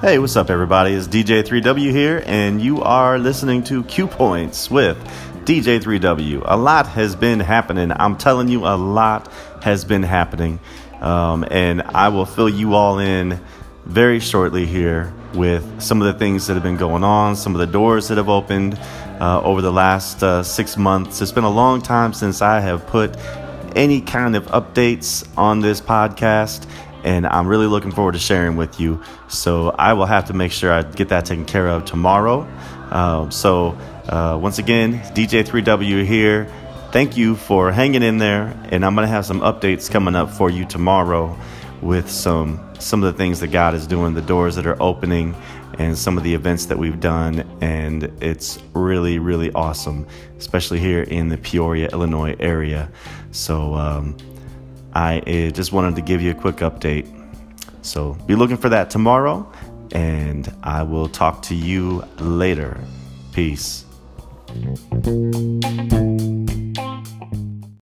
Hey, what's up, everybody? It's DJ3W here, and you are listening to Q Points with DJ3W. A lot has been happening. I'm telling you, a lot has been happening. Um, and I will fill you all in very shortly here with some of the things that have been going on, some of the doors that have opened uh, over the last uh, six months. It's been a long time since I have put any kind of updates on this podcast and I'm really looking forward to sharing with you. So I will have to make sure I get that taken care of tomorrow. Uh, so uh, once again, DJ3W here. Thank you for hanging in there, and I'm gonna have some updates coming up for you tomorrow with some some of the things that God is doing, the doors that are opening, and some of the events that we've done, and it's really really awesome, especially here in the Peoria, Illinois area. So. Um, I just wanted to give you a quick update. So be looking for that tomorrow, and I will talk to you later. Peace.